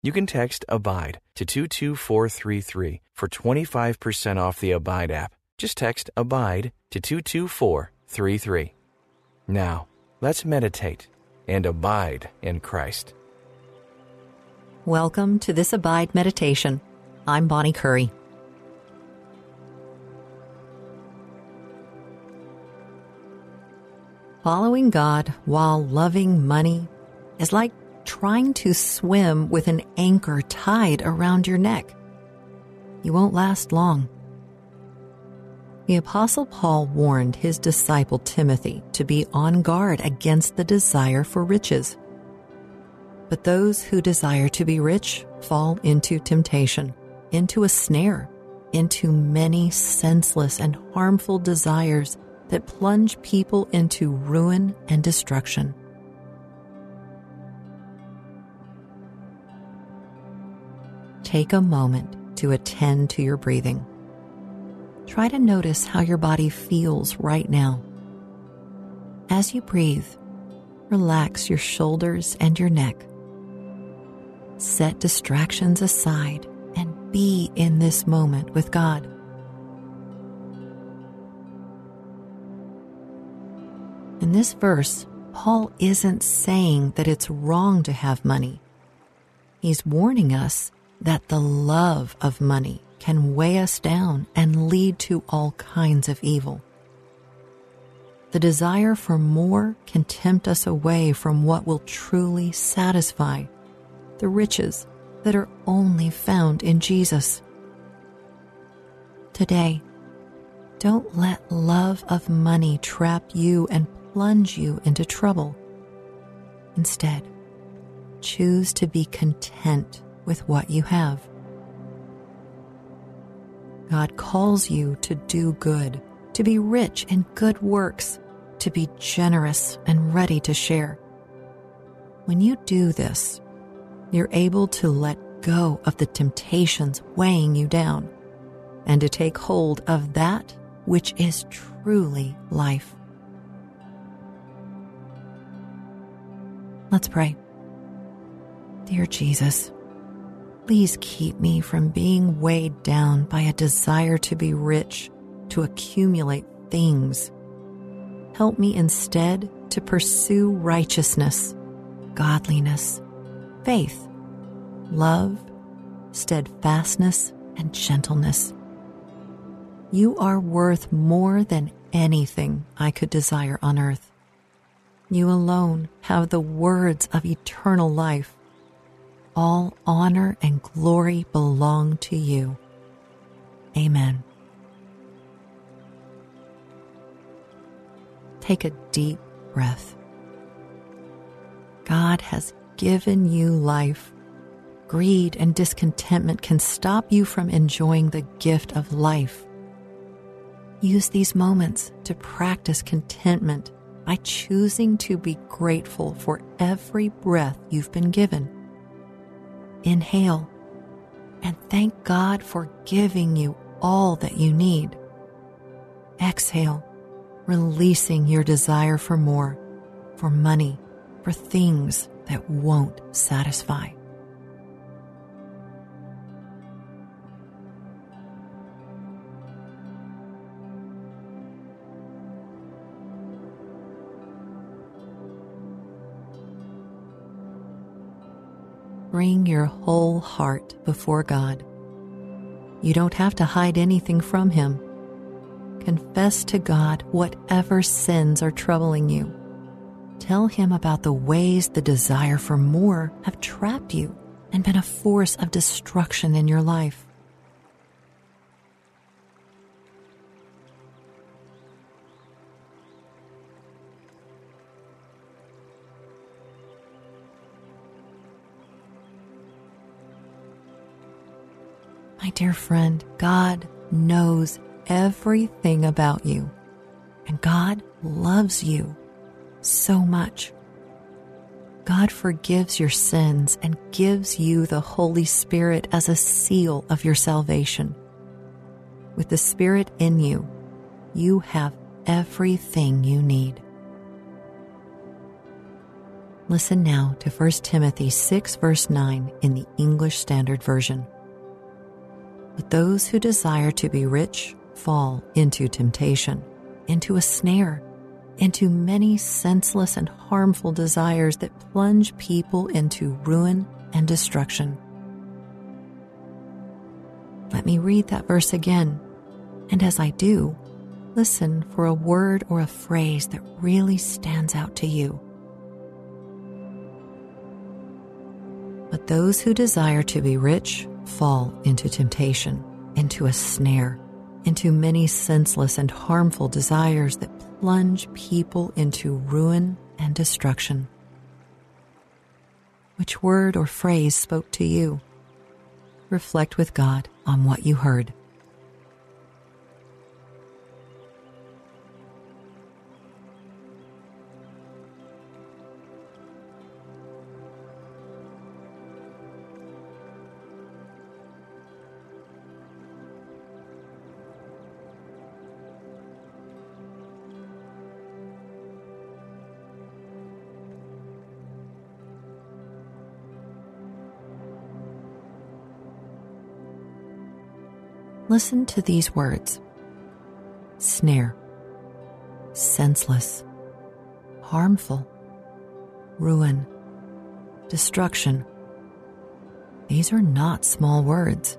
You can text ABIDE to 22433 for 25% off the Abide app. Just text ABIDE to 22433. Now, let's meditate and abide in Christ. Welcome to this Abide Meditation. I'm Bonnie Curry. Following God while loving money is like trying to swim with an anchor tied around your neck. You won't last long. The Apostle Paul warned his disciple Timothy to be on guard against the desire for riches. But those who desire to be rich fall into temptation, into a snare, into many senseless and harmful desires that plunge people into ruin and destruction. Take a moment to attend to your breathing. Try to notice how your body feels right now. As you breathe, relax your shoulders and your neck. Set distractions aside and be in this moment with God. In this verse, Paul isn't saying that it's wrong to have money. He's warning us that the love of money can weigh us down and lead to all kinds of evil. The desire for more can tempt us away from what will truly satisfy the riches that are only found in Jesus. Today, don't let love of money trap you and plunge you into trouble. Instead, choose to be content with what you have. God calls you to do good, to be rich in good works, to be generous and ready to share. When you do this, you're able to let go of the temptations weighing you down and to take hold of that which is truly life. Let's pray. Dear Jesus, Please keep me from being weighed down by a desire to be rich, to accumulate things. Help me instead to pursue righteousness, godliness, faith, love, steadfastness, and gentleness. You are worth more than anything I could desire on earth. You alone have the words of eternal life all honor and glory belong to you. Amen. Take a deep breath. God has given you life. Greed and discontentment can stop you from enjoying the gift of life. Use these moments to practice contentment by choosing to be grateful for every breath you've been given. Inhale and thank God for giving you all that you need. Exhale, releasing your desire for more, for money, for things that won't satisfy. Bring your whole heart before God. You don't have to hide anything from Him. Confess to God whatever sins are troubling you. Tell Him about the ways the desire for more have trapped you and been a force of destruction in your life. Dear friend, God knows everything about you. And God loves you so much. God forgives your sins and gives you the Holy Spirit as a seal of your salvation. With the Spirit in you, you have everything you need. Listen now to 1 Timothy 6, verse 9 in the English Standard Version. But those who desire to be rich fall into temptation, into a snare, into many senseless and harmful desires that plunge people into ruin and destruction. Let me read that verse again, and as I do, listen for a word or a phrase that really stands out to you. But those who desire to be rich fall into temptation, into a snare, into many senseless and harmful desires that plunge people into ruin and destruction. Which word or phrase spoke to you? Reflect with God on what you heard. Listen to these words snare, senseless, harmful, ruin, destruction. These are not small words.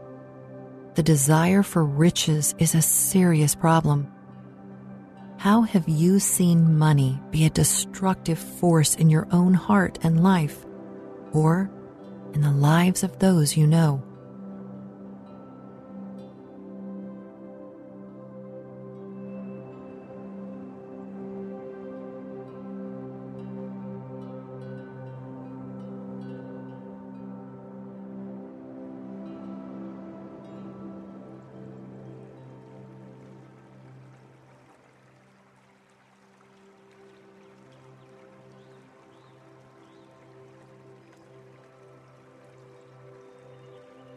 The desire for riches is a serious problem. How have you seen money be a destructive force in your own heart and life, or in the lives of those you know?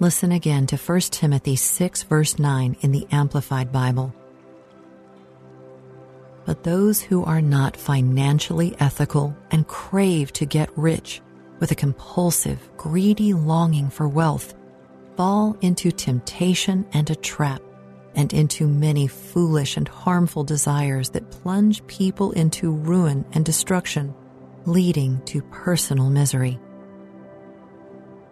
Listen again to 1 Timothy 6, verse 9 in the Amplified Bible. But those who are not financially ethical and crave to get rich with a compulsive, greedy longing for wealth fall into temptation and a trap and into many foolish and harmful desires that plunge people into ruin and destruction, leading to personal misery.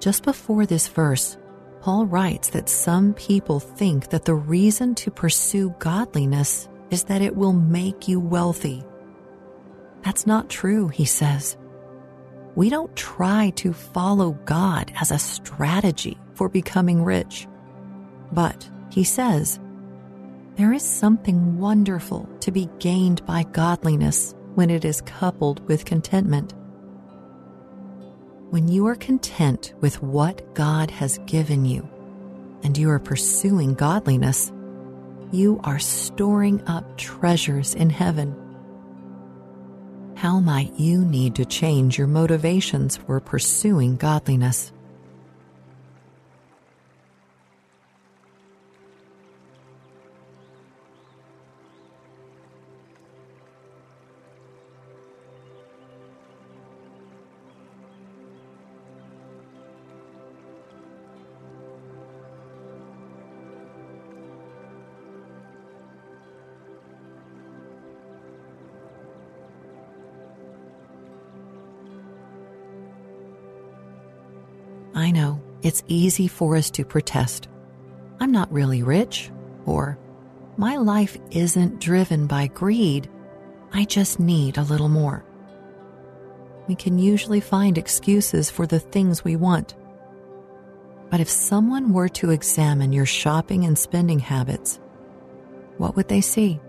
Just before this verse, Paul writes that some people think that the reason to pursue godliness is that it will make you wealthy. That's not true, he says. We don't try to follow God as a strategy for becoming rich. But, he says, there is something wonderful to be gained by godliness when it is coupled with contentment. When you are content with what God has given you and you are pursuing godliness, you are storing up treasures in heaven. How might you need to change your motivations for pursuing godliness? I know it's easy for us to protest. I'm not really rich, or my life isn't driven by greed. I just need a little more. We can usually find excuses for the things we want. But if someone were to examine your shopping and spending habits, what would they see?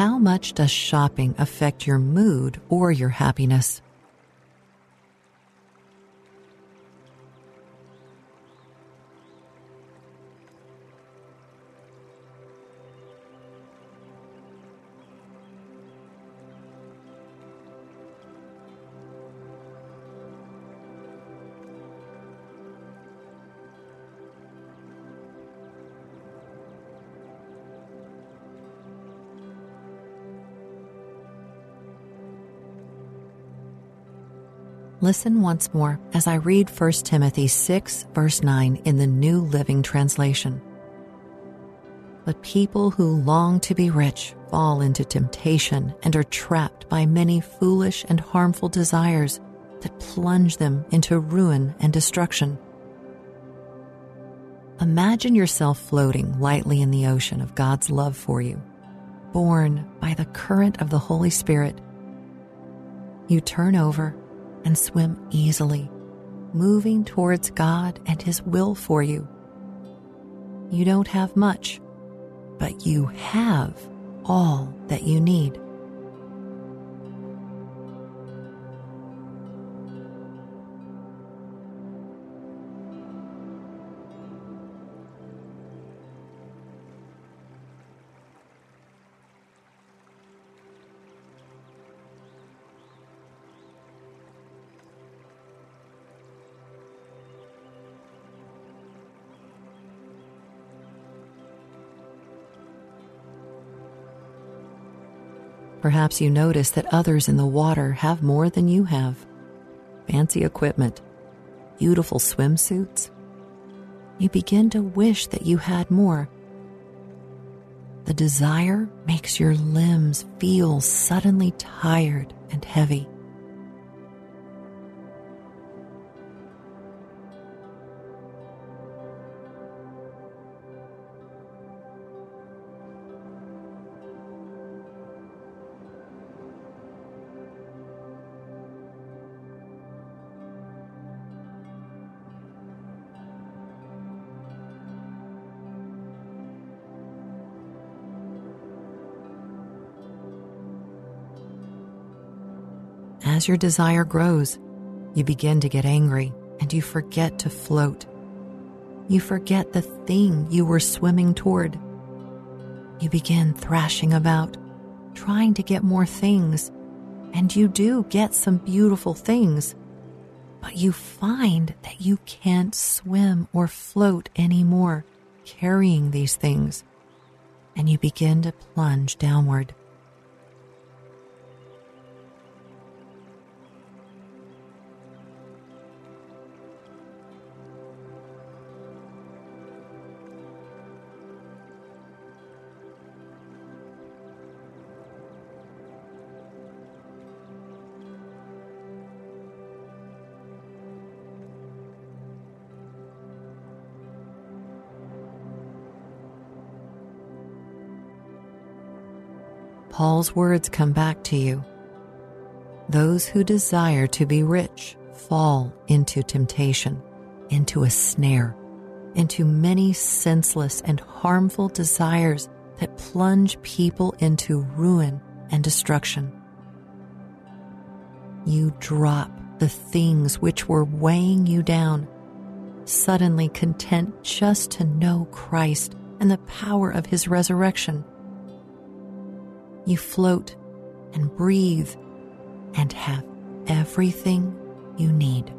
How much does shopping affect your mood or your happiness? Listen once more as I read 1 Timothy 6, verse 9 in the New Living Translation. But people who long to be rich fall into temptation and are trapped by many foolish and harmful desires that plunge them into ruin and destruction. Imagine yourself floating lightly in the ocean of God's love for you, borne by the current of the Holy Spirit. You turn over and swim easily, moving towards God and His will for you. You don't have much, but you have all that you need. Perhaps you notice that others in the water have more than you have fancy equipment, beautiful swimsuits. You begin to wish that you had more. The desire makes your limbs feel suddenly tired and heavy. As your desire grows, you begin to get angry and you forget to float. You forget the thing you were swimming toward. You begin thrashing about, trying to get more things, and you do get some beautiful things. But you find that you can't swim or float anymore carrying these things, and you begin to plunge downward. Paul's words come back to you. Those who desire to be rich fall into temptation, into a snare, into many senseless and harmful desires that plunge people into ruin and destruction. You drop the things which were weighing you down, suddenly content just to know Christ and the power of his resurrection you float and breathe and have everything you need.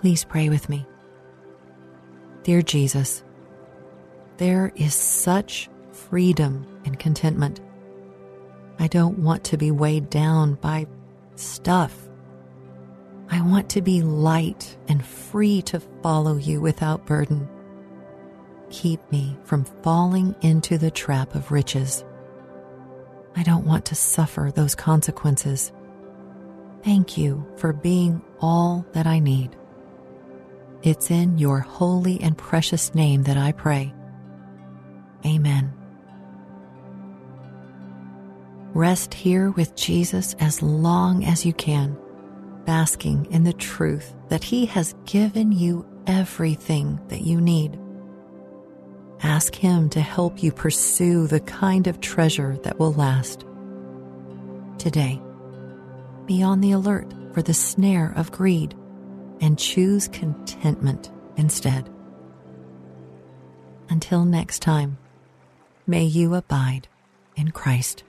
Please pray with me. Dear Jesus, there is such freedom and contentment. I don't want to be weighed down by stuff. I want to be light and free to follow you without burden. Keep me from falling into the trap of riches. I don't want to suffer those consequences. Thank you for being all that I need. It's in your holy and precious name that I pray. Amen. Rest here with Jesus as long as you can, basking in the truth that He has given you everything that you need. Ask Him to help you pursue the kind of treasure that will last. Today, be on the alert for the snare of greed and choose contentment instead. Until next time, may you abide in Christ.